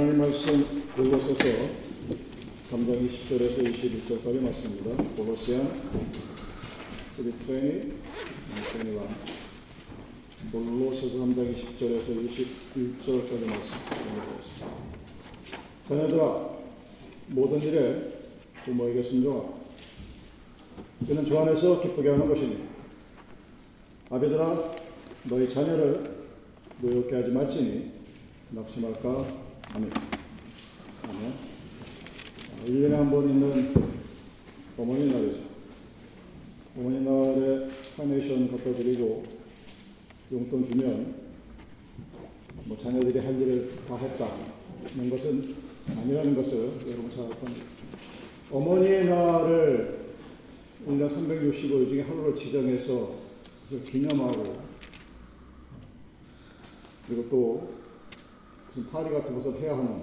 하나님 말씀 골로새서 3장 20절에서 21절까지 말씀입니다. 골로새안 320, 21. 골로새서 3장 20절에서 21절까지 말씀. 자녀들아 모든 일에 부모에게 순종하라. 그는 주 안에서 기쁘게 하는 것이니 아비들아 너희 자녀를 노엽게 하지 말지니 낙심할까 아멘. 아멘. 1년에 한 번 있는 어머니 날이죠. 어머니 날에 카네이션 갖다 드리고 용돈 주면 뭐 자녀들이 할 일을 다 했다는 것은 아니라는 것을 여러분 잘 압니다. 어머니의 날을 1년 365일 중에 하루를 지정해서 기념하고 그리고 또 무슨 파리 같은 것을 해야 하는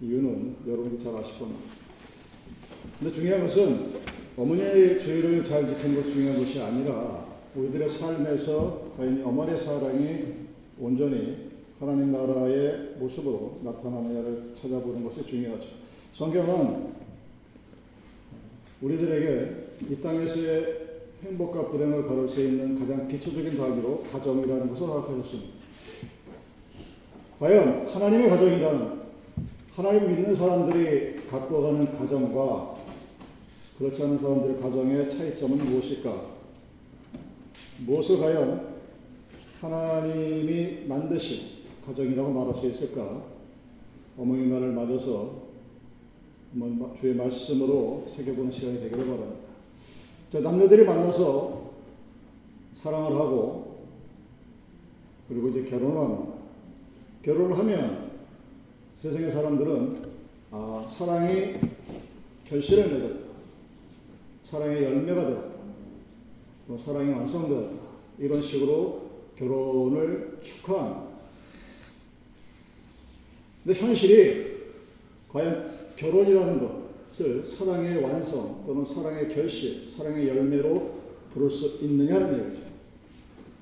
이유는 여러분이 잘 아실 겁니다. 근데 중요한 것은 어머니의 죄를 잘 지키는 것이 중요한 것이 아니라 우리들의 삶에서 과연 어머니의 사랑이 온전히 하나님 나라의 모습으로 나타나느냐를 찾아보는 것이 중요하죠. 성경은 우리들에게 이 땅에서의 행복과 불행을 걸을 수 있는 가장 기초적인 단위로 가정이라는 것을 허락하셨습니다. 과연 하나님의 가정이라는 하나님을 믿는 사람들이 갖고 가는 가정과 그렇지 않은 사람들의 가정의 차이점은 무엇일까? 무엇을 과연 하나님이 만드신 가정이라고 말할 수 있을까? 어머니 말을 맞아서 주의 말씀으로 새겨보는 시간이 되기를 바랍니다. 자, 남녀들이 만나서 사랑을 하고 그리고 이제 결혼을 합니다. 결혼을 하면 세상의 사람들은 아, 사랑이 결실을 맺었다. 사랑의 열매가 되었다. 사랑이 완성되었다. 이런 식으로 결혼을 축하합니다. 근데 현실이 과연 결혼이라는 것을 사랑의 완성 또는 사랑의 결실, 사랑의 열매로 부를 수 있느냐는 얘기죠.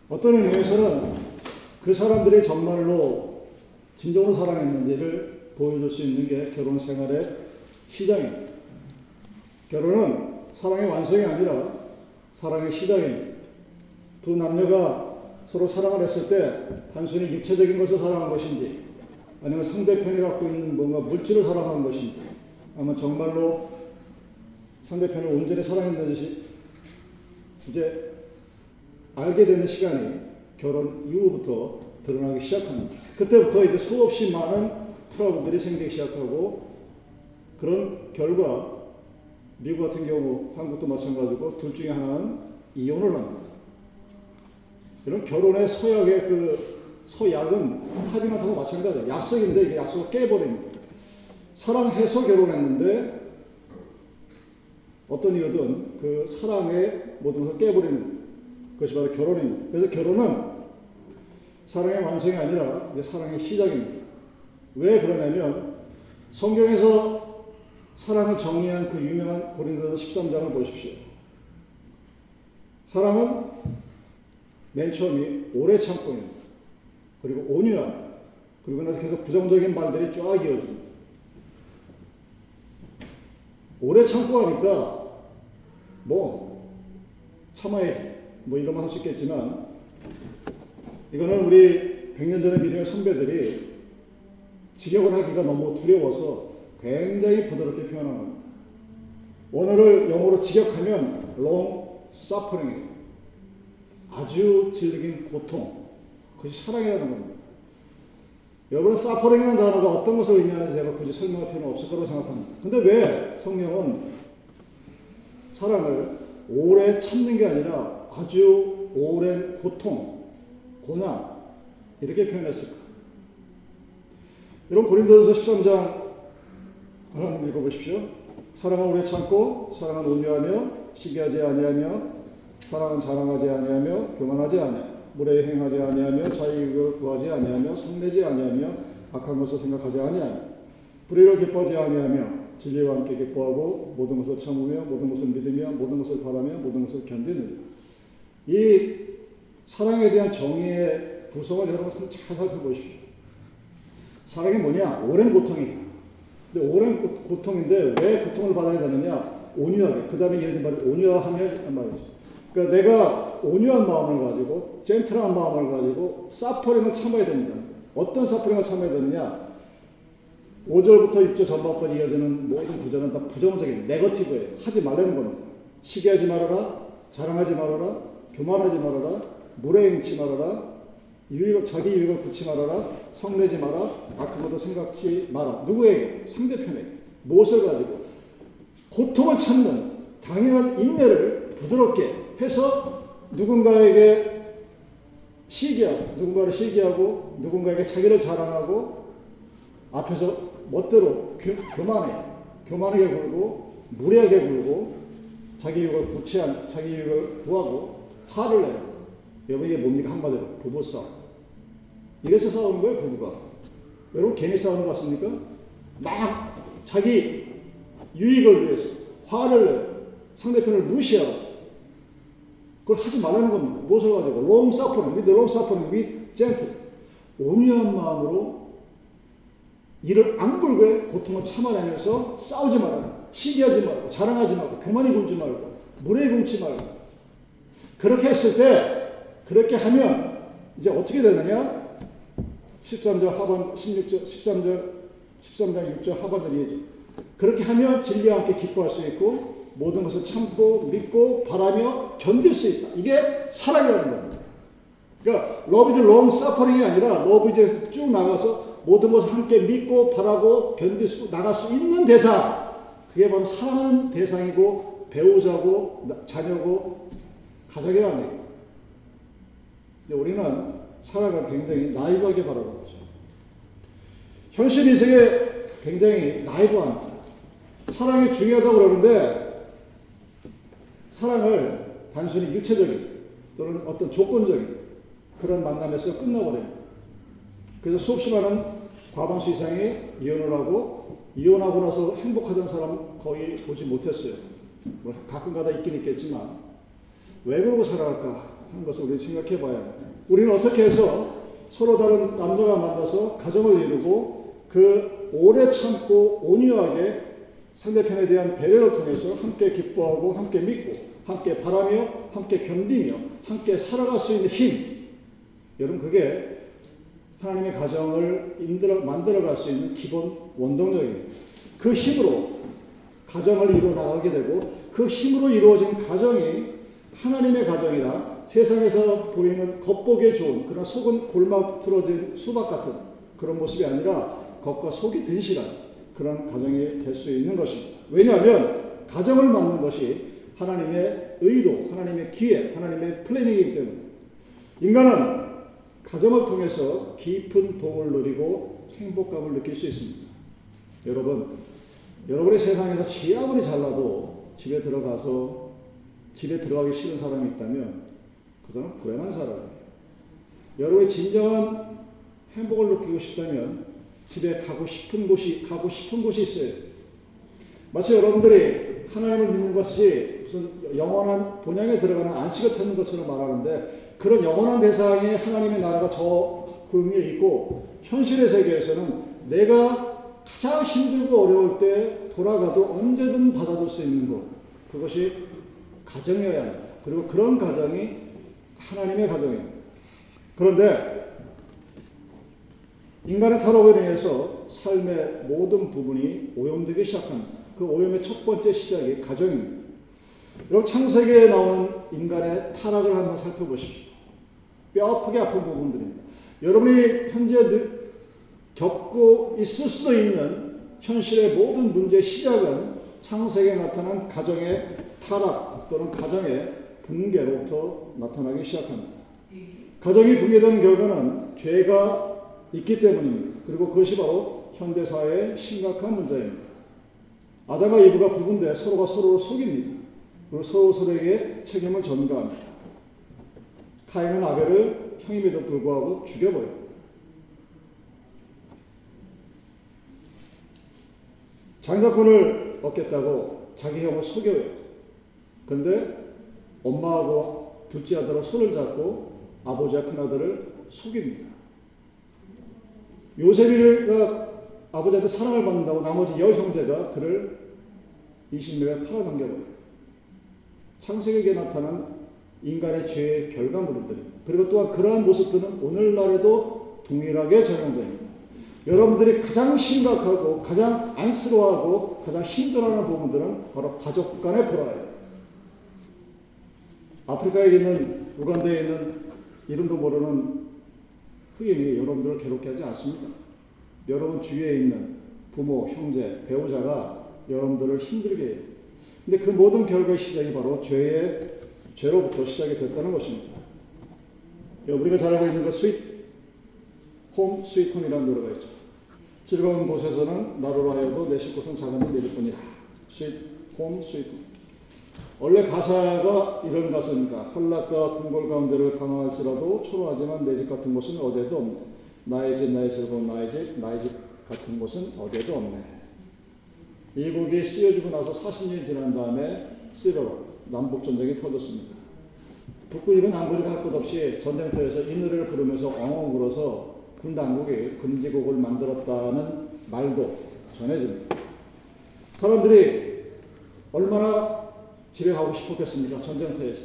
어떤 의미에서는 그 사람들이 정말로 진정으로 사랑했는지를 보여줄 수 있는 게 결혼 생활의 시작입니다. 결혼은 사랑의 완성이 아니라 사랑의 시작입니다. 두 남녀가 서로 사랑을 했을 때 단순히 육체적인 것을 사랑한 것인지 아니면 상대편이 갖고 있는 뭔가 물질을 사랑한 것인지 아니면 정말로 상대편을 온전히 사랑했는지 이제 알게 되는 시간이 결혼 이후부터 드러나기 시작합니다. 그때부터 이제 수없이 많은 트러블들이 생기기 시작하고 그런 결과 미국 같은 경우 한국도 마찬가지고 둘 중에 하나는 이혼을 합니다. 이런 결혼의 서약의 그 서약은 카비나트하고 마찬가지예요. 약속인데 이게 약속을 깨버립니다. 사랑해서 결혼했는데 어떤 이유든 그 사랑의 모든 것을 깨버리는 것이 바로 결혼입니다. 그래서 결혼은 사랑의 완성이 아니라 사랑의 시작입니다. 왜 그러냐면 성경에서 사랑을 정리한 그 유명한 고린도서 13장을 보십시오. 사랑은 맨 처음이 오래 참고입니다. 그리고 온유함, 그리고 나서 계속 부정적인 말들이 쫙 이어집니다. 오래 참고 하니까 뭐 참아야지 뭐 이것만 할수 있겠지만 이거는 우리 100년 전에 믿음의 선배들이 직역을 하기가 너무 두려워서 굉장히 부드럽게 표현하는 겁니다. 원어를 영어로 직역하면 long suffering 아주 질긴 고통 그것이 사랑이라는 겁니다. 여러분 사퍼링이라는 단어가 어떤 것을 의미하는지 제가 굳이 설명할 필요는 없을 거라고 생각합니다. 근데 왜 성령은 사랑을 오래 참는 게 아니라 아주 오랜 고통, 고난 이렇게 표현했을까? 여러분 고린도서 13장 하나 읽어보십시오. 사랑은 오래 참고 사랑은 온유하며 시기하지 아니하며 사랑은 자랑하지 아니하며 교만하지 아니하며 물에 행하지 아니하며 자익을 구하지 아니하며 성내지 아니하며 악한 것을 생각하지 아니하며 불의를 기뻐하지 아니하며 진리와 함께 기뻐하고 모든 것을 참으며 모든 것을 믿으며 모든 것을 바라며 모든 것을 견디는 이 사랑에 대한 정의의 구성을 여러분 잘 살펴보십시오. 사랑이 뭐냐? 오랜 고통이다. 근데 오랜 고, 통인데왜 고통을 받아야 되느냐? 온유하게. 그 다음에 예를 들면 온유하면 말이죠. 그러니까 내가 온유한 마음을 가지고 젠틀한 마음을 가지고 사퍼링을 참아야 됩니다. 어떤 사퍼링을 참아야 되느냐? 5절부터 6절 전반까지 이어지는 모든 구절은 다 부정적인 네거티브예요. 하지 말라는 겁니다. 시기하지 말아라, 자랑하지 말아라, 교만하지 말아라, 무례행치 말아라, 유익, 자기 유익을 붙지 말아라, 성내지 마라, 악한 생각지 마라. 누구에게? 상대편에게. 무엇을 가지고? 고통을 참는 당연한 인내를 부드럽게 해서 누군가에게 시기하고, 누군가를 시기하고, 누군가에게 자기를 자랑하고, 앞에서 멋대로 교, 만해 교만하게 굴고, 무례하게 굴고, 자기 유익을 구체한, 자기 유익을 구하고, 화를 내요. 여러분 이게 뭡니까? 한마디로 부부 싸움. 이래서 싸우는 거예요, 부부가. 여러분 괜히 싸우는 것 같습니까? 막 자기 유익을 위해서 화를 내요. 상대편을 무시하고 그걸 하지 말라는 겁니다. 무엇을 가지고? long suffering, with long suffering, with gentle. 온유한 마음으로 이를 악물고 고통을 참아내면서 싸우지 말고 시기하지 말고 자랑하지 말고 교만이 굴지 말고 무례 굴지 말고 그렇게 했을 때 그렇게 하면 이제 어떻게 되느냐? 13절 하반 16절 13절 13장 6절 하반절이죠. 그렇게 하면 진리와 함께 기뻐할 수 있고 모든 것을 참고 믿고 바라며 견딜 수 있다. 이게 사랑이라는 겁니다. 그러니까 love is long suffering이 아니라 love 이제 쭉 나가서 모든 것을 함께 믿고 바라고 견딜 수 나갈 수 있는 대상. 그게 바로 사랑하는 대상이고 배우자고 자녀고 가족이라는 얘기예요. 우리는 살아가 굉장히 나이브하게 바라보는 거죠. 현실 인생에 굉장히 나이브한 사랑이 중요하다고 그러는데 사랑을 단순히 육체적인 또는 어떤 조건적인 그런 만남에서 끝나버려요. 그래서 수없이 많은 과반수 이상이 이혼을 하고 이혼하고 나서 행복하던 사람 거의 보지 못했어요. 뭐 가끔가다 있긴 있겠지만 왜 그러고 살아갈까 하는 것을 우리 생각해 봐야 합니다. 우리는 어떻게 해서 서로 다른 남녀가 만나서 가정을 이루고 그 오래 참고 온유하게 상대편에 대한 배려를 통해서 함께 기뻐하고 함께 믿고 함께 바라며 함께 견디며 함께 살아갈 수 있는 힘 여러분 그게 하나님의 가정을 인들어 만들어갈 수 있는 기본 원동력입니다. 그 힘으로 가정을 이루어 나가게 되고 그 힘으로 이루어진 가정이 하나님의 가정이다. 세상에서 보이는 겉보기에 좋은 그러나 속은 골막 틀어진 수박 같은 그런 모습이 아니라 겉과 속이 든실한 그런 가정이 될 수 있는 것입니다. 왜냐하면 가정을 만든 것이 하나님의 의도, 하나님의 기회, 하나님의 플래닝이기 때문에 인간은 가정을 통해서 깊은 복을 누리고 행복감을 느낄 수 있습니다. 여러분, 여러분의 세상에서 지 아무리 잘나도 집에 들어가서 집에 들어가기 싫은 사람이 있다면 그 사람은 불행한 사람이에요. 여러분이 진정한 행복을 느끼고 싶다면 집에 가고 싶은 곳이 가고 싶은 곳이 있어요. 마치 여러분들이 하나님을 믿는 것이 무슨 영원한 본향에 들어가는 안식을 찾는 것처럼 말하는데 그런 영원한 대상에 하나님의 나라가 저그 위에 있고 현실의 세계에서는 내가 가장 힘들고 어려울 때 돌아가도 언제든 받아줄 수 있는 것 그것이 가정이어야 합니다. 그리고 그런 가정이 하나님의 가정입니다. 그런데 인간의 타락으로 인해서 삶의 모든 부분이 오염되기 시작합니다. 그 오염의 첫 번째 시작이 가정입니다. 여러분 창세기에 나오는 인간의 타락을 한번 살펴보십시오. 뼈아프게 아픈 부분들입니다. 여러분이 현재 겪고 있을 수도 있는 현실의 모든 문제의 시작은 창세기에 나타난 가정의 타락 또는 가정의 붕괴로부터 나타나기 시작합니다. 가정이 붕괴되는 결과는 죄가 있기 때문입니다. 그리고 그것이 바로 현대사회의 심각한 문제입니다. 아담과 이브가 부분돼 서로가 서로를 속입니다. 그리고 서로 서로에게 책임을 전가합니다. 카인은 아벨을 형임에도 불구하고 죽여버려요. 장자권을 얻겠다고 자기 형을 속여요. 근데 엄마하고 둘째 아들하고 손을 잡고 아버지와 큰아들을 속입니다. 요셉이가 아버지한테 사랑을 받는다고 나머지 열 형제가 그를 20명에 팔아넘겨버려요. 창세기에 나타난 인간의 죄의 결과물들입니다. 그리고 또한 그러한 모습들은 오늘날에도 동일하게 적용됩니다. 여러분들이 가장 심각하고 가장 안쓰러워하고 가장 힘들어하는 부분들은 바로 가족 간의 불화예요. 아프리카에 있는 우간다에 있는 이름도 모르는 흑인이 여러분들을 괴롭게 하지 않습니다. 여러분 주위에 있는 부모, 형제, 배우자가 여러분들을 힘들게 해요. 근데 그 모든 결과의 시작이 바로 죄의 죄로부터 시작이 됐다는 것입니다. 우리가 잘 알고 있는 그 sweet home, sweet home이라는 노래가 있죠. 즐거운 곳에서는 날 오라 하여도 내 쉴 곳은 작은 집 내 집뿐이리. Sweet home, sweet home. 원래 가사가 이런 가사입니다. 쾌락과 궁궐 가운데를 방황할지라도 초라하지만 내 집 같은 곳은 어디에도 없네. 나의 집, 나의 즐거운 나의 집, 나의 집 같은 곳은 어디에도 없네. 이 곡이 쓰여지고 나서 40년이 지난 다음에 시로 남북전쟁이 터졌습니다. 북군이고 남군이고 할것 없이 전쟁터에서 이 노래를 부르면서 엉엉 울어서 군 당국이 금지곡을 만들었다는 말도 전해집니다. 사람들이 얼마나 가고 싶었겠습니까? 전쟁터에서.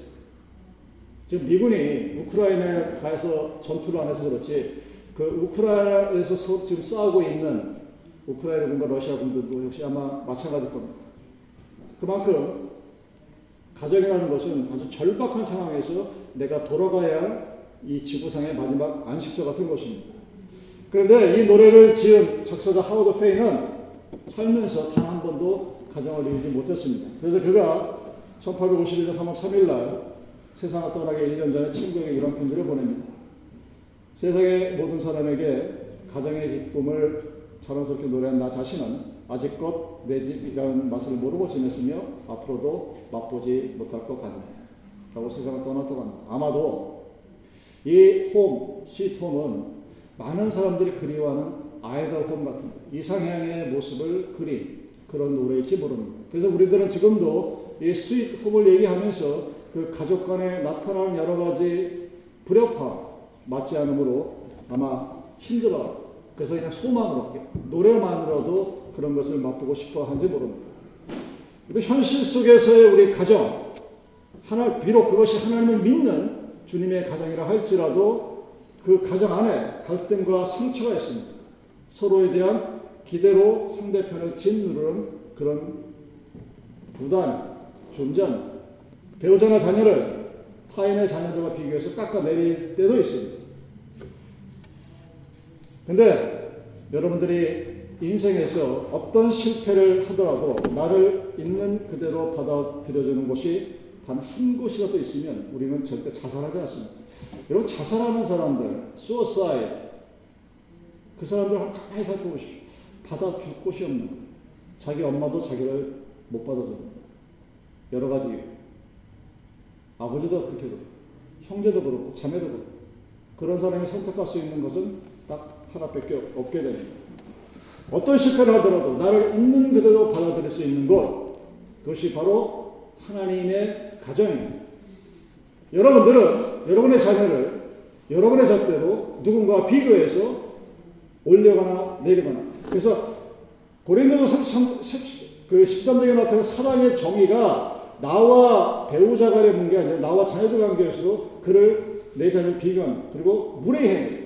지금 미군이 우크라이나에 가서 전투를 안 해서 그렇지, 그 우크라이나에서 지금 싸우고 있는 우크라이나 군과 러시아 군들도 역시 아마 마찬가지일 겁니다. 그만큼 가정이라는 것은 아주 절박한 상황에서 내가 돌아가야 할 이 지구상의 마지막 안식처 같은 것입니다. 그런데 이 노래를 지은 작사가 하워드 페이는 살면서 단 한 번도 가정을 이루지 못했습니다. 그래서 그가 1851년 3월 3일 날 세상을 떠나기 1년 전에 친구에게 이런 편지를 보냅니다. 세상의 모든 사람에게 가정의 기쁨을 자랑스럽게 노래한 나 자신은 아직껏 내 집이라는 맛을 모르고 지냈으며 앞으로도 맛보지 못할 것 같네. 라고 세상을 떠났다고 합니다. 아마도 이 home, sweet home은 많은 사람들이 그리워하는 ideal home 같은 이상향의 모습을 그린 그런 노래일지 모릅니다. 그래서 우리들은 지금도 이 sweet home을 얘기하면서 그 가족 간에 나타나는 여러 가지 불협화 맞지 않으므로 아마 힘들어. 그래서 그냥 소망으로 노래만으로도 그런 것을 맛보고 싶어 하는지 모릅니다. 현실 속에서의 우리 가정, 하나 비록 그것이 하나님을 믿는 주님의 가정이라 할지라도 그 가정 안에 갈등과 상처가 있습니다. 서로에 대한 기대로 상대편을 짓누르는 그런 부담, 존재합니다. 배우자나 자녀를 타인의 자녀들과 비교해서 깎아내릴 때도 있습니다. 근데 여러분들이 인생에서 어떤 실패를 하더라도 나를 있는 그대로 받아들여주는 곳이 단 한 곳이라도 있으면 우리는 절대 자살하지 않습니다. 여러분 자살하는 사람들, 수어사이 그 사람들 가만히 살펴보십시오. 받아줄 곳이 없는 거예요. 자기 엄마도 자기를 못 받아줍니다. 여러 가지 아버지도 그렇게 그렇고 형제도 그렇고 자매도 그렇고 그런 사람이 선택할 수 있는 것은 딱 하나밖에 없게 됩니다. 어떤 실패를 하더라도 나를 있는 그대로 받아들일 수 있는 것 그것이 바로 하나님의 가정입니다. 여러분들은 여러분의 자녀를 여러분의 잣대로 누군가와 비교해서 올려거나 내리거나 그래서 고린도서 13, 그 13장에 나타난 사랑의 정의가 나와 배우자 간의 문제 아니라 나와 자녀들 관계에서도 그를 내 자녀를 비교하는 그리고 무례해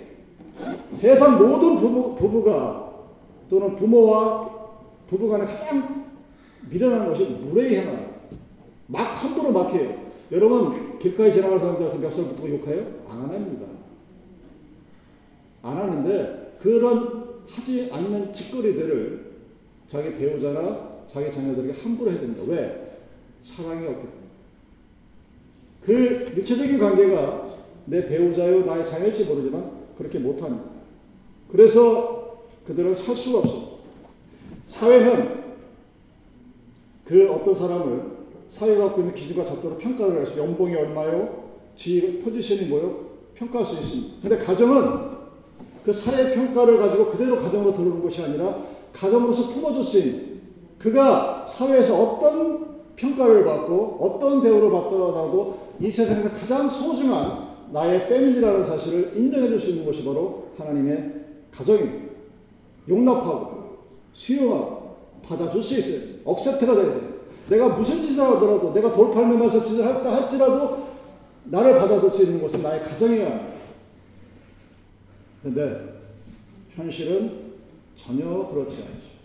세상 모든 부부, 부부가 또는 부모와 부부 간에 가장 미련한 것이 무례해만 막 함부로 막 해요. 여러분 길가에 지나가는 사람들한테 멱살 붙고 욕해요? 안 합니다. 안 하는데 그런 하지 않는 짓거리들을 자기 배우자나 자기 자녀들에게 함부로 해야 된다. 왜? 사랑이 없기 때문에. 그 육체적인 관계가 내 배우자요 나의 자녀일지 모르지만 그렇게 못합니다. 그래서 그들은 살 수가 없습니다. 사회는 그 어떤 사람을 사회가 갖고 있는 기준과 잣대로 평가를 해서 연봉이 얼마요? 지위 포지션이 뭐요? 평가할 수 있습니다. 근데 가정은 그 사회 평가를 가지고 그대로 가정으로 들어오는 것이 아니라 가정으로서 품어줄 수 있는 그가 사회에서 어떤 평가를 받고 어떤 대우를 받더라도 이 세상에서 가장 소중한 나의 패밀리라는 사실을 인정해 줄 수 있는 것이 바로 하나님의 가정입니다. 용납하고 수용하고 받아줄 수 있어요. accept가 돼야 돼요. 내가 무슨 짓을 하더라도 내가 돌팔매 맞을 짓을 했다 할지라도 나를 받아줄 수 있는 곳은 나의 가정이어야 합니다. 근데 현실은 전혀 그렇지 않죠.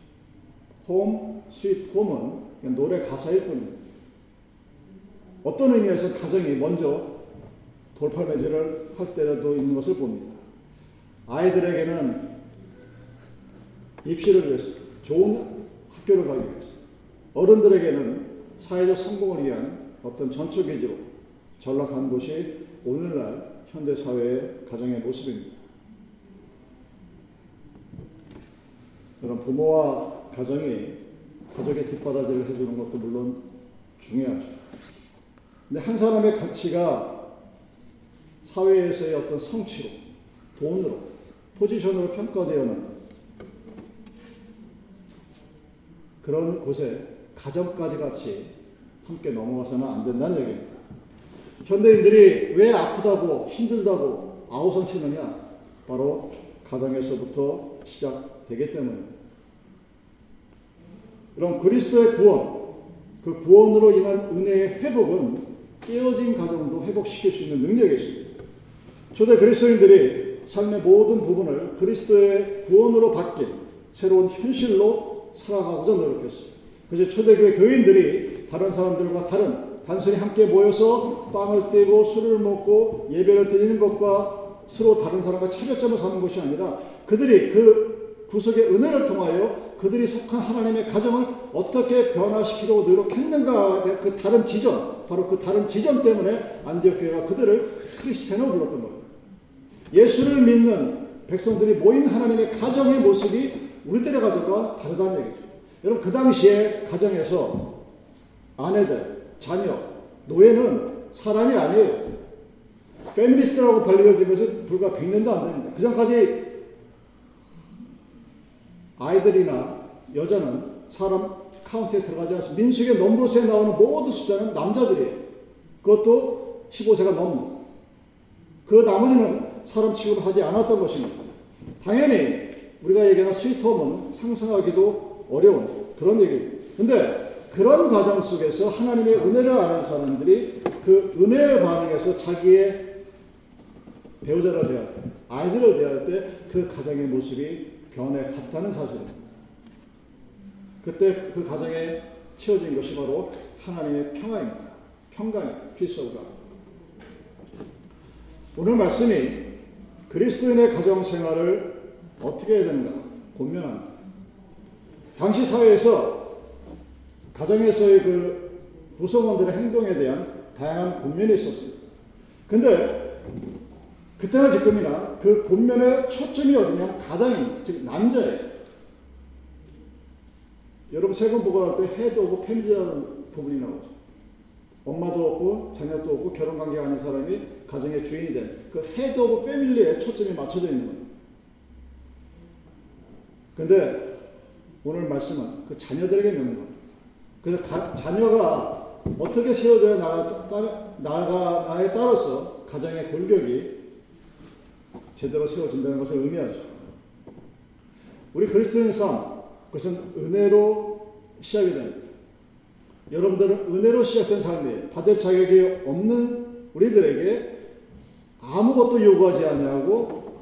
Home, sweet home은 노래 가사일 뿐입니다. 어떤 의미에서 가정이 먼저 돌팔 매질을 할 때도 있는 것을 봅니다. 아이들에게는 입시를 위해서 좋은 학교를 가기 위해서 어른들에게는 사회적 성공을 위한 어떤 전초 기지로 전락한 곳이 오늘날 현대 사회의 가정의 모습입니다. 그런 부모와 가정이 가족의 뒷바라지를 해주는 것도 물론 중요하죠. 근데 한 사람의 가치가 사회에서의 어떤 성취로, 돈으로, 포지션으로 평가되어는 그런 곳에 가정까지 같이 함께 넘어가서는 안 된다는 얘기입니다. 현대인들이 왜 아프다고 힘들다고 아우성 치느냐? 바로 가정에서부터 시작되기 때문입니다. 그럼 그리스도의 구원, 그 구원으로 인한 은혜의 회복은 깨어진 가정도 회복시킬 수 있는 능력이 있습니다. 초대 그리스도인들이 삶의 모든 부분을 그리스도의 구원으로 바뀐 새로운 현실로 살아가고자 노력했어요. 그래서 초대교회 교인들이 다른 사람들과 다른 단순히 함께 모여서 빵을 떼고 술을 먹고 예배를 드리는 것과 서로 다른 사람과 차별점을 삼는 것이 아니라 그들이 그 구속의 은혜를 통하여 그들이 속한 하나님의 가정을 어떻게 변화시키려고 노력했는가 그 다른 지점 바로 그 다른 지점 때문에 안디옥 교회가 그들을 크리스천으로 불렀던 겁니다. 예수를 믿는 백성들이 모인 하나님의 가정의 모습이 우리들의 가정과 다르다는 얘기죠. 여러분 그 당시에 가정에서 아내들, 자녀, 노예는 사람이 아니에요. 페미니스트라고 알려진 것은 불과 100년도 안 됩니다. 그 전까지 아이들이나 여자는 사람 카운트에 들어가지 않습니다. 민수기 Numbers에 나오는 모든 숫자는 남자들이에요. 그것도 15세가 넘는. 그 나머지는 사람 취급을 하지 않았던 것입니다. 당연히 우리가 얘기하는 스위트홈은 상상하기도 어려운 그런 얘기입니다. 근데 그런 과정 속에서 하나님의 은혜를 아는 사람들이 그 은혜에 반응해서 자기의 배우자를 대할 때, 아이들을 대할 때 그 가정의 모습이 변해 갔다는 사실입니다. 그때 그 가정에 채워진 것이 바로 하나님의 평화입니다. 평강, peace. 오늘 말씀이 그리스도인의 가정 생활을 어떻게 해야 되는가 고민합니다. 당시 사회에서 가정에서의 그 구성원들의 행동에 대한 다양한 권면이 있었어요. 근데 그때나 지금이나 그 권면의 초점이 어디냐? 가장인, 즉 남자예요. 여러분 세금 보고할 때 head of family라는 부분이 나오죠. 엄마도 없고 자녀도 없고 결혼 관계가 아닌 사람이 가정의 주인이 된그 head of family에 초점이 맞춰져 있는 거예요. 근데 오늘 말씀은 그 자녀들에게 명령. 그래서 가, 자녀가 어떻게 세워져야 나가, 나가, 나에 따라서 가정의 골격이 제대로 세워진다는 것을 의미하죠. 우리 그리스도인 삶, 그것은 은혜로 시작이 됩니다. 여러분들은 은혜로 시작된 삶이 받을 자격이 없는 우리들에게 아무것도 요구하지 아니하고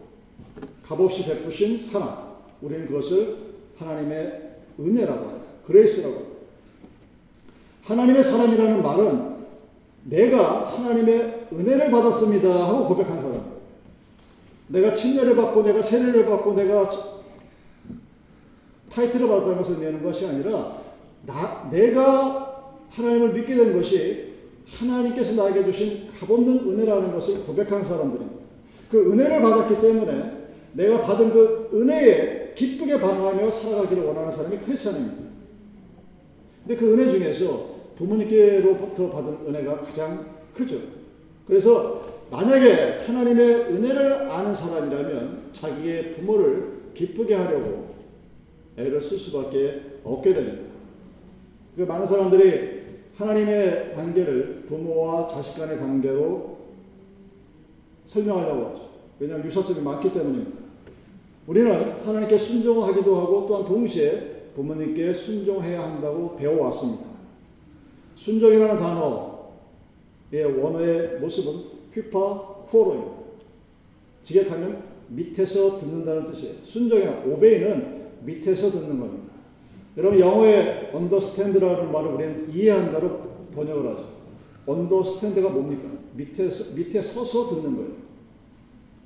값없이 베푸신 사랑. 우리는 그것을 하나님의 은혜라고 합니다. Grace라고 합니다. 하나님의 사람이라는 말은 내가 하나님의 은혜를 받았습니다 하고 고백한 사람. 내가 침례를 받고 내가 세례를 받고 내가 타이틀을 받았다는 것을 의미하는 것이 아니라 나, 내가 하나님을 믿게 된 것이 하나님께서 나에게 주신 값없는 은혜라는 것을 고백한 사람들입니다. 그 은혜를 받았기 때문에 내가 받은 그 은혜에 기쁘게 반응하며 살아가기를 원하는 사람이 크리스천입니다. 근데 그 은혜 중에서 부모님께로부터 받은 은혜가 가장 크죠. 그래서 만약에 하나님의 은혜를 아는 사람이라면 자기의 부모를 기쁘게 하려고 애를 쓸 수밖에 없게 됩니다. 그 많은 사람들이 하나님의 관계를 부모와 자식 간의 관계로 설명하려고 하죠. 왜냐하면 유사점이 많기 때문입니다. 우리는 하나님께 순종하기도 하고 또한 동시에 부모님께 순종해야 한다고 배워왔습니다. 순종이라는 단어의 원어의 모습은 휘파 코로입니다. 직역하면 밑에서 듣는다는 뜻이에요. 순종이나 오베이는 밑에서 듣는 겁니다. 여러분 영어의 understand라는 말을 우리는 이해한다로 번역을 하죠. understand가 뭡니까? 밑에서 밑에 서서 듣는 거예요.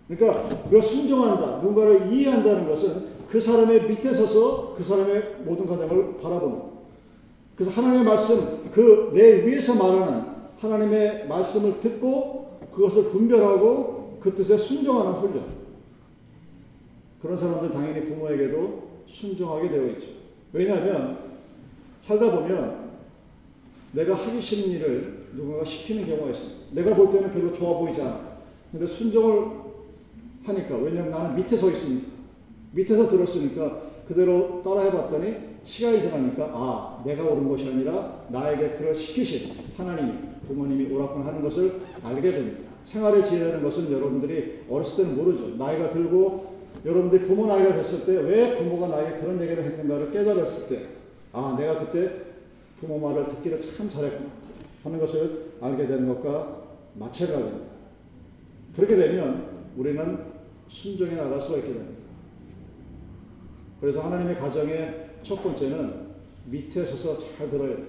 그러니까 그 순종한다, 누군가를 이해한다는 것은 그 사람의 밑에 서서 그 사람의 모든 과정을 바라보는. 그래서 하나님의 말씀, 그 내 위에서 말하는 하나님의 말씀을 듣고 그것을 분별하고 그 뜻에 순종하는 훈련. 그런 사람들 당연히 부모에게도 순종하게 되어 있죠. 왜냐하면 살다 보면 내가 하기 싫은 일을 누군가 시키는 경우가 있습니다. 내가 볼 때는 별로 좋아 보이지 않아. 근데 순종을 하니까 왜냐하면 나는 밑에 서 있으니까 밑에서 들었으니까 그대로 따라 해봤더니 시간이 지나니까 아 내가 옳은 것이 아니라 나에게 그걸 시키신 하나님 부모님이 옳았구나 하는 것을 알게 됩니다. 생활의 지혜라는 것은 여러분들이 어렸을 때는 모르죠. 나이가 들고 여러분들이 부모 나이가 됐을 때 왜 부모가 나에게 그런 얘기를 했는가를 깨달았을 때 아 내가 그때 부모 말을 듣기를 참 잘했구나 하는 것을 알게 되는 것과 마찬가지입니다. 그렇게 되면 우리는 순종해 나갈 수가 있게 됩니다. 그래서 하나님의 가정의 첫 번째는 밑에 서서 잘 들어야 돼요.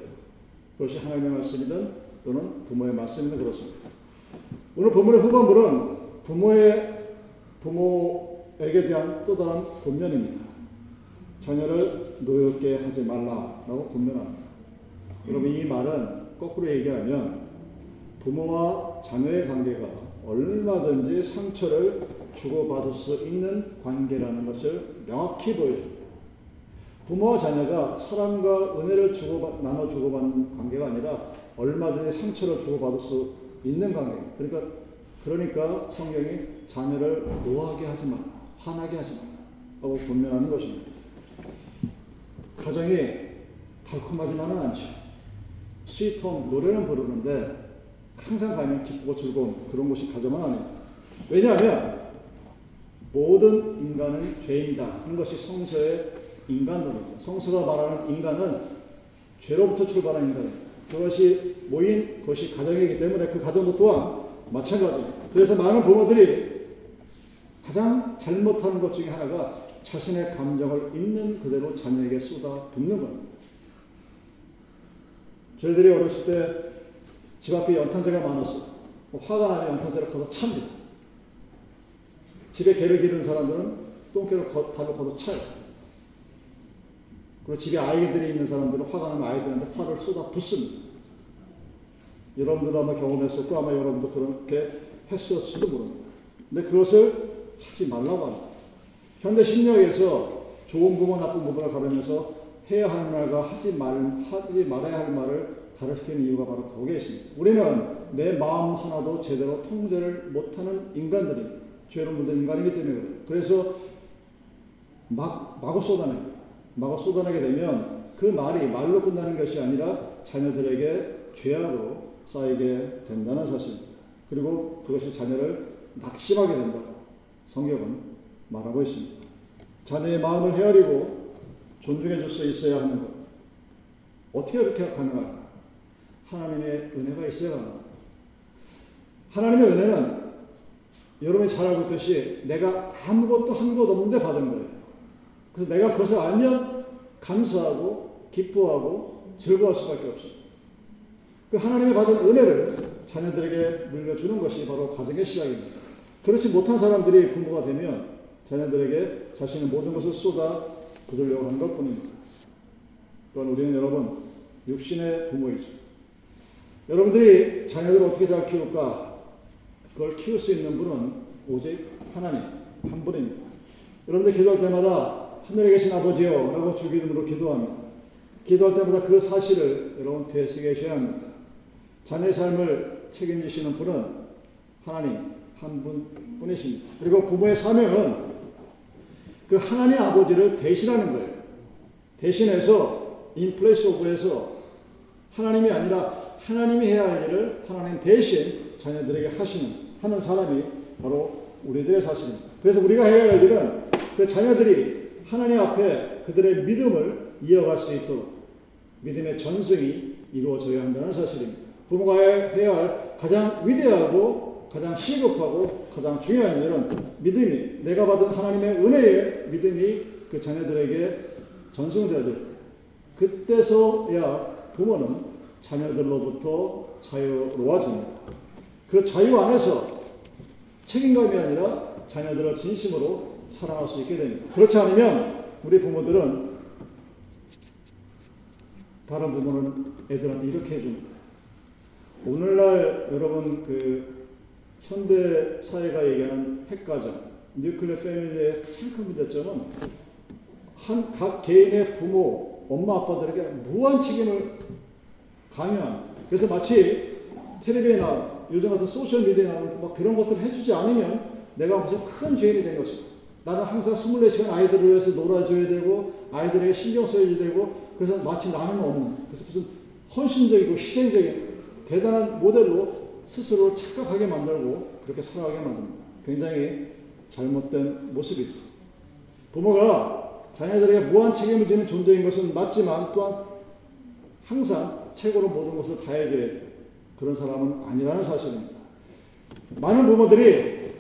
그것이 하나님의 말씀이든 또는 부모의 말씀이든 그렇습니다. 오늘 본문의 후반부는 부모의 부모 에게 대한 또 다른 권면입니다. 자녀를 노엽게 하지 말라라고 권면합니다. 여러분 이 말은 거꾸로 얘기하면 부모와 자녀의 관계가 얼마든지 상처를 주고받을 수 있는 관계라는 것을 명확히 보여줍니다. 부모와 자녀가 사랑과 은혜를 주고 나눠 주고받는 관계가 아니라 얼마든지 상처를 주고받을 수 있는 관계. 그러니까 그러니까 성경이 자녀를 노하게 하지 마, 화나게 하지 마라고 권면하는 것입니다. 가정이 달콤하지만은 않죠. 스위트홈 노래는 부르는데 항상 가면 기쁘고 즐거운 그런 곳이 가정은 아닙니다. 왜냐하면 모든 인간은 죄인이다 하는 것이 성서의 인간론입니다. 성서가 말하는 인간은 죄로부터 출발한 인간입니다. 그것이 모인 것이 가정이기 때문에 그 가정도 또한 마찬가지입니다. 그래서 많은 부모들이 가장 잘못하는 것 중에 하나가 자신의 감정을 있는 그대로 자녀에게 쏟아 붓는 겁니다. 저희들이 어렸을 때 집 앞에 연탄재가 많았어. 화가 나면 연탄재를 걷어 찹니다. 집에 개를 기르는 사람들은 똥개를 발로 걷어 차요. 그리고 집에 아이들이 있는 사람들은 화가 나면 아이들한테 화를 쏟아 붓습니다. 여러분들도 아마 경험했었고 아마 여러분도 그렇게 했었을지도 모릅니다. 근데 그것을 하지 말라고 합니다. 현대 심리학에서 좋은 부모 나쁜 부모를 가르면서 해야 할 말과 하지 말 하지 말아야 할 말을 가르치는 이유가 바로 거기에 있습니다. 우리는 내 마음 하나도 제대로 통제를 못하는 인간들입니다. 죄를 묻은 인간이기 때문에 그래요. 그래서 막 마구 쏟아내요. 마구 쏟아내게 되면 그 말이 말로 끝나는 것이 아니라 자녀들에게 죄악으로 쌓이게 된다는 사실입니다. 그리고 그것이 자녀를 낙심하게 된다. 성경은 말하고 있습니다. 자녀의 마음을 헤아리고 존중해 줄 수 있어야 하는 것. 어떻게 그렇게 가능할까? 하나님의 은혜가 있어야 합니다. 하나님의 은혜는 여러분이 잘 알고 있듯이 내가 아무것도 한 것 없는데 받은 거예요. 그래서 내가 그것을 알면 감사하고 기뻐하고 즐거울 수밖에 없어요. 그 하나님의 받은 은혜를 자녀들에게 물려주는 것이 바로 가정의 시작입니다. 그렇지 못한 사람들이 부모가 되면 자녀들에게 자신의 모든 것을 쏟아 부으려고 하는 것 뿐입니다. 또한 우리는 여러분, 육신의 부모이죠. 여러분들이 자녀들을 어떻게 잘 키울까? 그걸 키울 수 있는 분은 오직 하나님, 한 분입니다. 여러분들 기도할 때마다 하늘에 계신 아버지요 라고 주 기름으로 기도합니다. 기도할 때마다 그 사실을 여러분 되새기셔야 합니다. 자녀의 삶을 책임지시는 분은 하나님 한 분뿐이십니다. 그리고 부모의 사명은 그 하나님 아버지를 대신하는 거예요. 대신해서 place of에서 하나님이 아니라 하나님이 해야 할 일을 하나님 대신 자녀들에게 하시는 하는 사람이 바로 우리들의 사실입니다. 그래서 우리가 해야 할 일은 그 자녀들이 하나님 앞에 그들의 믿음을 이어갈 수 있도록 믿음의 전승이 이루어져야 한다는 사실입니다. 부모가 해야 할 가장 위대하고 가장 시급하고 가장 중요한 일은 믿음이 내가 받은 하나님의 은혜의 믿음이 그 자녀들에게 전승되어질 그때서야 부모는 자녀들로부터 자유로워집니다. 그 자유 안에서 책임감이 아니라 자녀들을 진심으로 사랑할 수 있게 됩니다. 그렇지 않으면 우리 부모들은 다른 부모는 애들한테 이렇게 해줍니다. 오늘날 여러분 그 현대 사회가 얘기하는 핵가정, nuclear family의 참 큰 문제점은 한 각 개인의 부모, 엄마 아빠들에게 무한 책임을 강요한. 그래서 마치 텔레비에 나 요즘 같은 소셜 미디어에 나오는 막 그런 것들을 해주지 않으면 내가 무슨 큰 죄인이 된 것이고 나는 항상 24시간 아이들을 위해서 놀아줘야 되고 아이들에게 신경 써야 되고 그래서 마치 나는 없는 그래서 무슨 헌신적이고 희생적인 대단한 모델로 스스로 착각하게 만들고 그렇게 살아가게 만듭니다. 굉장히 잘못된 모습이죠. 부모가 자녀들에게 무한 책임을 지는 존재인 것은 맞지만 또한 항상 최고로 모든 것을 다 해줘야 돼. 그런 사람은 아니라는 사실입니다. 많은 부모들이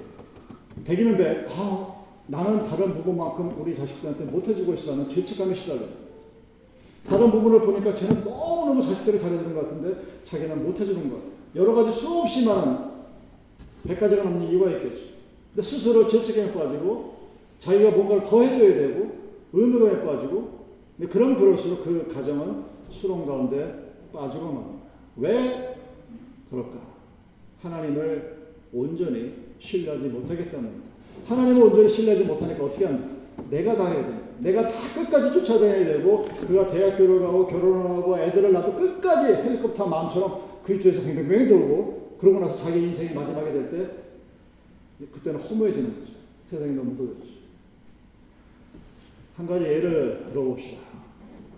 백이면 백, 아, 나는 다른 부모만큼 우리 자식들한테 못해주고 있어 하는 죄책감에 시달려요. 다른 부분을 보니까 쟤는 너무너무 자식들을 잘해주는 것 같은데 자기는 못해주는 것 같아요. 여러 가지 수없이 많은 백가지가 넘는 이유가 있겠죠. 근데 스스로 죄책감에 빠지고 자기가 뭔가를 더 해줘야 되고 의무감에 빠지고 근데 그럼 그럴수록 그 가정은 수렁 가운데 빠지고 맙니다. 왜 그럴까? 하나님을 온전히 신뢰하지 못하기 때문입니다. 하나님을 온전히 신뢰하지 못하니까 어떻게 합니까? 내가 다 해야 돼. 내가 다 끝까지 쫓아다녀야 되고 그가 대학교를 가고 결혼을 하고 애들을 낳고 끝까지 헬리콥터 마음처럼 그 위쪽에서 뱅뱅뱅 돌고 그러고 나서 자기 인생이 마지막에 될때 그때는 허무해지는 거죠. 세상이 너무 무더워졌죠. 한 가지 예를 들어봅시다.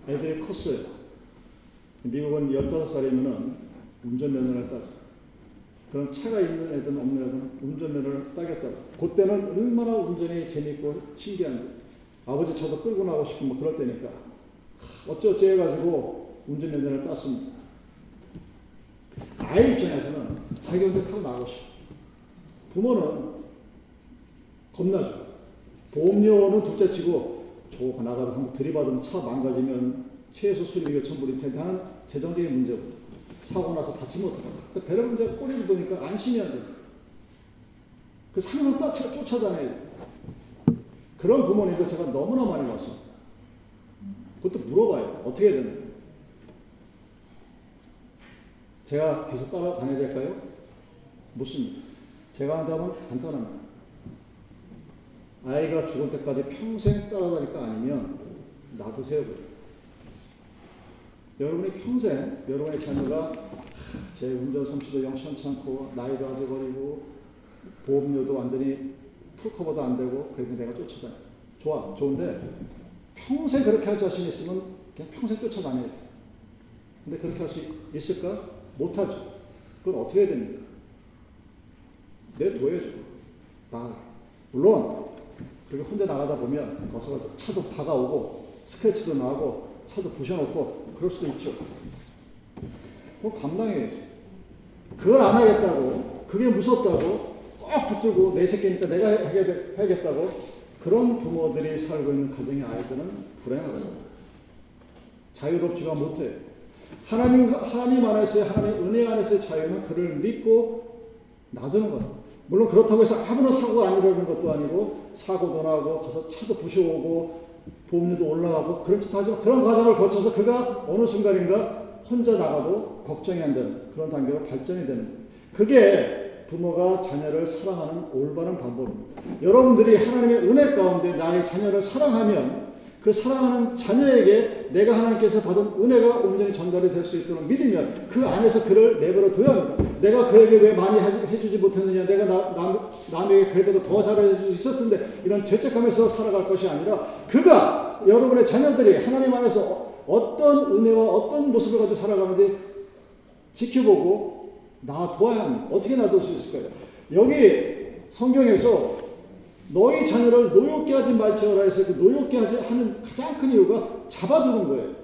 애들이 컸어요. 미국은 15살이면 운전면허를 따죠. 그럼 차가 있는 애들은 없는 애들은 운전면허를 따겠다. 그때는 얼마나 운전이 재밌고 신기한데 아버지 차도 끌고 나고 싶고 뭐 그럴 때니까 어쩌어쩌 해가지고 운전면허를 땄습니다. 아이 입장에서는 자기 운전 타고 나가고 싶어. 부모는 겁나죠. 보험료는 둘째 치고 저거 나가서 한번 들이받으면 차 망가지면 최소 수리비가 천불일 텐데 하는 재정적인 문제부터 사고 나서 다치면 어떡할까. 배려 문제가 꼬리를 보니까 안심해야 돼. 그래서 항상 쫓아, 쫓아다녀야 돼. 그런 부모님들 제가 너무나 많이 봤어. 그것도 물어봐요. 어떻게 해야 되나? 제가 계속 따라다녀야 될까요? 묻습니다. 제가 한다면 간단합니다. 아이가 죽을 때까지 평생 따라다닐까 아니면 놔두세요. 여러분이 평생 여러분의 자녀가 제 운전 솜씨도 않고 나이도 아직 어리고 보험료도 완전히 풀커버도 안 되고 그래서 내가 쫓아다녀. 좋아, 좋은데 평생 그렇게 할 자신 있으면 그냥 평생 쫓아다녀야 돼. 근데 그렇게 할 수 있을까? 못하죠. 그건 어떻게 해야 됩니까? 내둬야죠. 나 물론 그렇게 혼자 나가다 보면 거기서 차도 박아오고 스크래치도 나고 차도 부셔놓고 그럴 수도 있죠. 뭐 감당해야지. 그걸 안 하겠다고 그게 무섭다고 꼭 붙들고 내 새끼니까 내가 해야겠다고 그런 부모들이 살고 있는 가정의 아이들은 불행하다. 자유롭지가 못해. 하나님, 하나님 안에서의 하나님 은혜 안에서의 자유는 그를 믿고 놔두는 것. 물론 그렇다고 해서 아무런 사고가 안 일어나는 것도 아니고 사고도 나고 가서 차도 부셔오고 보험료도 올라가고 그렇지도 하지만 그런 과정을 거쳐서 그가 어느 순간인가 혼자 나가도 걱정이 안 되는 그런 단계로 발전이 되는 그게 부모가 자녀를 사랑하는 올바른 방법입니다. 여러분들이 하나님의 은혜 가운데 나의 자녀를 사랑하면 그 사랑하는 자녀에게 내가 하나님께서 받은 은혜가 온전히 전달이 될 수 있도록 믿으면 그 안에서 그를 내버려 둬야 합니다. 내가 그에게 왜 많이 해주지 못했느냐, 내가 남, 남에게 그에게도 더 잘해줄 수 있었는데 이런 죄책감에서 살아갈 것이 아니라 그가 여러분의 자녀들이 하나님 안에서 어떤 은혜와 어떤 모습을 가지고 살아가는지 지켜보고 놔둬야 합니다. 어떻게 놔둘 수 있을까요? 여기 성경에서 너희 자녀를 노엽게 하지 말지어라 해서 그 노엽게 하지 하는 가장 큰 이유가 잡아두는 거예요.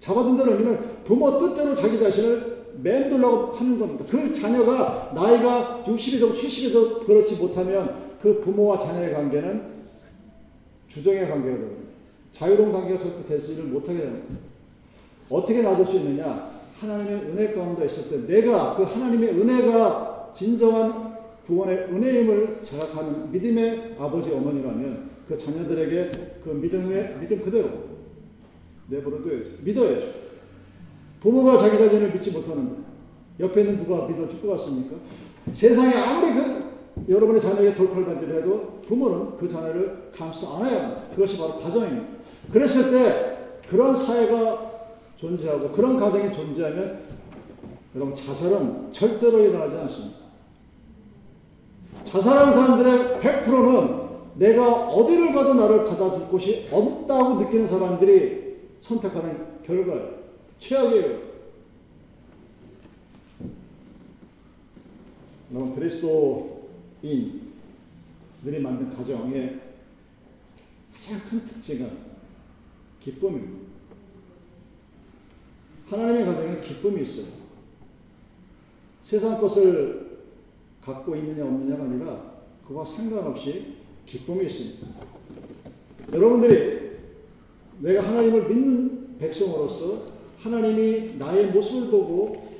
잡아둔다는 의미는 부모 뜻대로 자기 자신을 맴돌라고 하는 겁니다. 그 자녀가 나이가 60이든 70이든 그렇지 못하면 그 부모와 자녀의 관계는 주정의 관계가 됩니다. 자유로운 관계가 절대 되지를 못하게 됩니다. 어떻게 놔둘 수 있느냐? 하나님의 은혜 가운데 있을 때 내가 그 하나님의 은혜가 진정한 구원의 은혜임을 자각하는 믿음의 아버지 어머니라면 그 자녀들에게 그 믿음의 믿음 그대로 내버려둬야죠. 믿어야죠. 부모가 자기 자신을 믿지 못하는데 옆에 있는 누가 믿어줄 것 같습니까? 세상에 아무리 그 여러분의 자녀에게 돌팔반지를 해도 부모는 그 자녀를 감싸 안아야 합니다. 그것이 바로 가정입니다. 그랬을 때 그런 사회가 존재하고 그런 가정이 존재하면 여러분 자살은 절대로 일어나지 않습니다. 자살하는 사람들의 100%는 내가 어디를 가도 나를 받아줄 곳이 없다고 느끼는 사람들이 선택하는 결과예요. 최악이에요. 여러분 그리스도인들이 만든 가정의 가장 큰 특징은 기쁨입니다. 하나님의 가정에 기쁨이 있어요. 세상 것을 갖고 있느냐 없느냐가 아니라 그와 상관없이 기쁨이 있습니다. 여러분들이 내가 하나님을 믿는 백성으로서 하나님이 나의 모습을 보고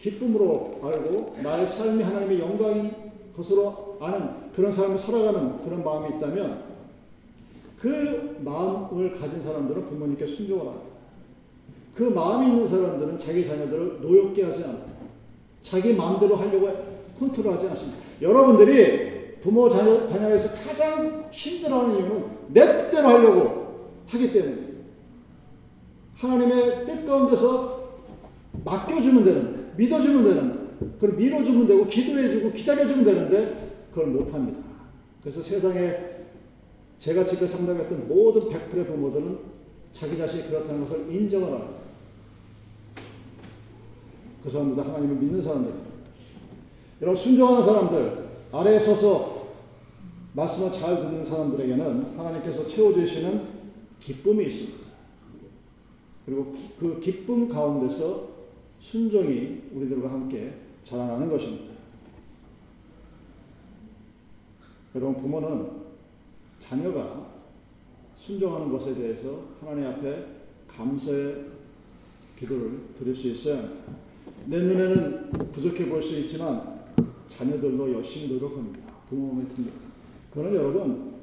기쁨으로 알고 나의 삶이 하나님의 영광인 것으로 아는 그런 삶을 살아가는 그런 마음이 있다면 그 마음을 가진 사람들은 부모님께 순종을 합니다. 그 마음이 있는 사람들은 자기 자녀들을 노엽게 하지 않아요. 자기 마음대로 하려고 컨트롤하지 않습니다. 여러분들이 부모 자녀, 자녀에서 가장 힘들어하는 이유는 내 뜻대로 하려고 하기 때문에 하나님의 뜻 가운데서 맡겨주면 되는데 믿어주면 되는데 그걸 밀어주면 되고 기도해주고 기다려주면 되는데 그걸 못합니다. 그래서 세상에 제가 지금 상담했던 모든 100%의 부모들은 자기 자신이 그렇다는 것을 인정을 합니다. 그 사람들 하나님을 믿는 사람들. 여러분 순종하는 사람들 아래에 서서 말씀을 잘 듣는 사람들에게는 하나님께서 채워주시는 기쁨이 있습니다. 그리고 그 기쁨 가운데서 순종이 우리들과 함께 자라나는 것입니다. 여러분 부모는 자녀가 순종하는 것에 대해서 하나님 앞에 감사의 기도를 드릴 수 있어야 합니다. 내 눈에는 부족해 보일 수 있지만 자녀들도 열심히 노력합니다. 부모의 팀. 그는 여러분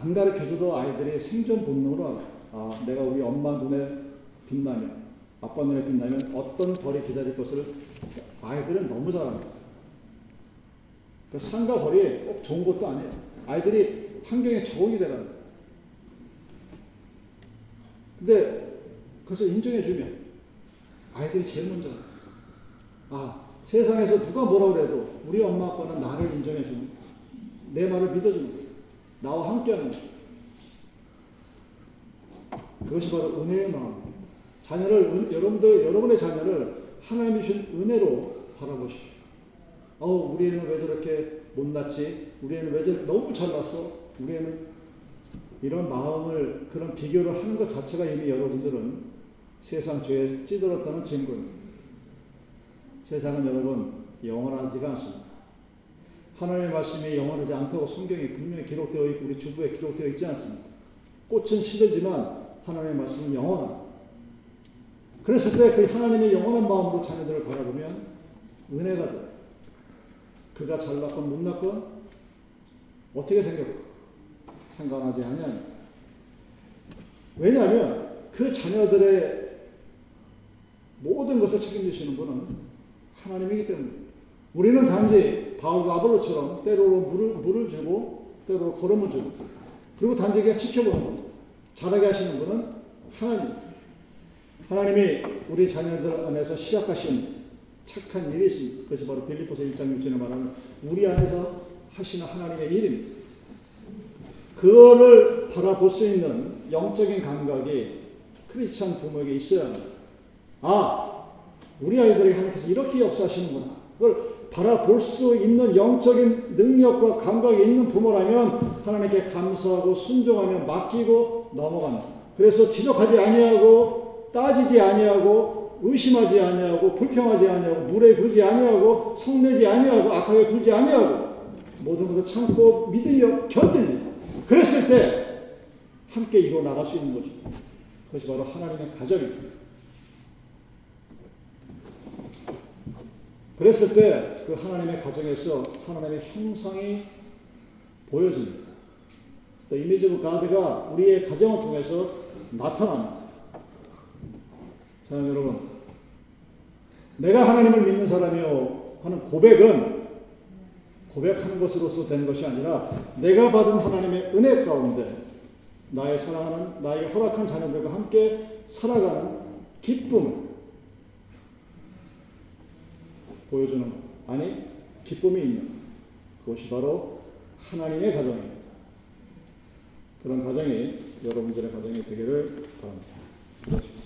안 가르쳐줘도 아이들이 생존 본능으로 알아요. 아, 내가 우리 엄마 눈에 빛나면 아빠 눈에 빛나면 어떤 벌이 기다릴 것을 아이들은 너무 잘합니다. 그 상과 벌이 꼭 좋은 것도 아니에요. 아이들이 환경에 적응이 되는 근데 그것을 인정해 주면 아이들이 제일 먼저 아 세상에서 누가 뭐라 그래도 우리 엄마 아빠는 나를 인정해 주는 내 말을 믿어주는. 나와 함께하는. 그것이 바로 은혜의 마음. 자녀를 은, 여러분들 여러분의 자녀를 하나님이 주신 은혜로 바라보십시오. 어 우리 애는 왜 저렇게 못났지? 우리 애는 왜 저렇게 너무 잘났어? 우리 애는 이런 마음을 그런 비교를 하는 것 자체가 이미 여러분들은 세상 죄에 찌들었다는 증거입니다. 세상은 여러분 영원하지가 않습니다. 하나님의 말씀이 영원하지 않다고 성경에 분명히 기록되어 있고 우리 주부에 기록되어 있지 않습니다. 꽃은 시들지만 하나님의 말씀은 영원합니다. 그랬을 때 그 하나님의 영원한 마음으로 자녀들을 바라보면 은혜가 돼. 그가 잘났건 못났건 어떻게 생겼건 상관하지 않냐. 왜냐하면 그 자녀들의 모든 것을 책임지시는 분은 하나님이기 때문에 우리는 단지 바울과 아볼로처럼 때로는 물을, 물을 주고 때로 걸음을 주고 그리고 단지 그냥 지켜보는 겁니다. 잘하게 하시는 분은 하나님. 하나님이 우리 자녀들 안에서 시작하신 착한 일이 있습니다. 그것이 바로 빌리포스 1장 6절에 말하는 우리 안에서 하시는 하나님의 일입니다. 그거를 바라볼 수 있는 영적인 감각이 크리스찬 부모에게 있어야 합니다. 아, 우리 아이들에게 하나님께서 이렇게 역사하시는구나. 그걸 바라볼 수 있는 영적인 능력과 감각이 있는 부모라면 하나님께 감사하고 순종하며 맡기고 넘어간다. 그래서 지적하지 아니하고 따지지 아니하고 의심하지 아니하고 불평하지 아니하고 물에 굴지 아니하고 성내지 아니하고 악하게 굴지 아니하고 모든 것을 참고 믿으며 견딥니다. 그랬을 때 함께 이루어 나갈 수 있는 거죠. 그것이 바로 하나님의 가정입니다. 그랬을 때 그 하나님의 가정에서 하나님의 형상이 보여집니다. The image of God가 우리의 가정을 통해서 나타납니다. 자, 여러분. 내가 하나님을 믿는 사람이요 하는 고백은 고백하는 것으로서 된 것이 아니라 내가 받은 하나님의 은혜 가운데 나의 사랑하는 나에게 허락한 자녀들과 함께 살아가는 기쁨 보여주는 것. 아니 기쁨이 있는 그것이 바로 하나님의 가정입니다. 그런 가정이 여러분들의 가정이 되기를 바랍니다.